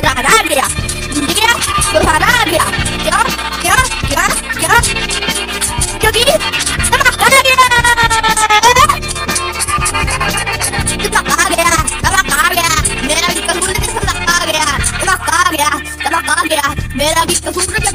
de la Arabia. Mira los Arabia. Ya, ya, ya, ya. Yo vi la Arabia. मेरा भी कसूर मेरा भी कसूर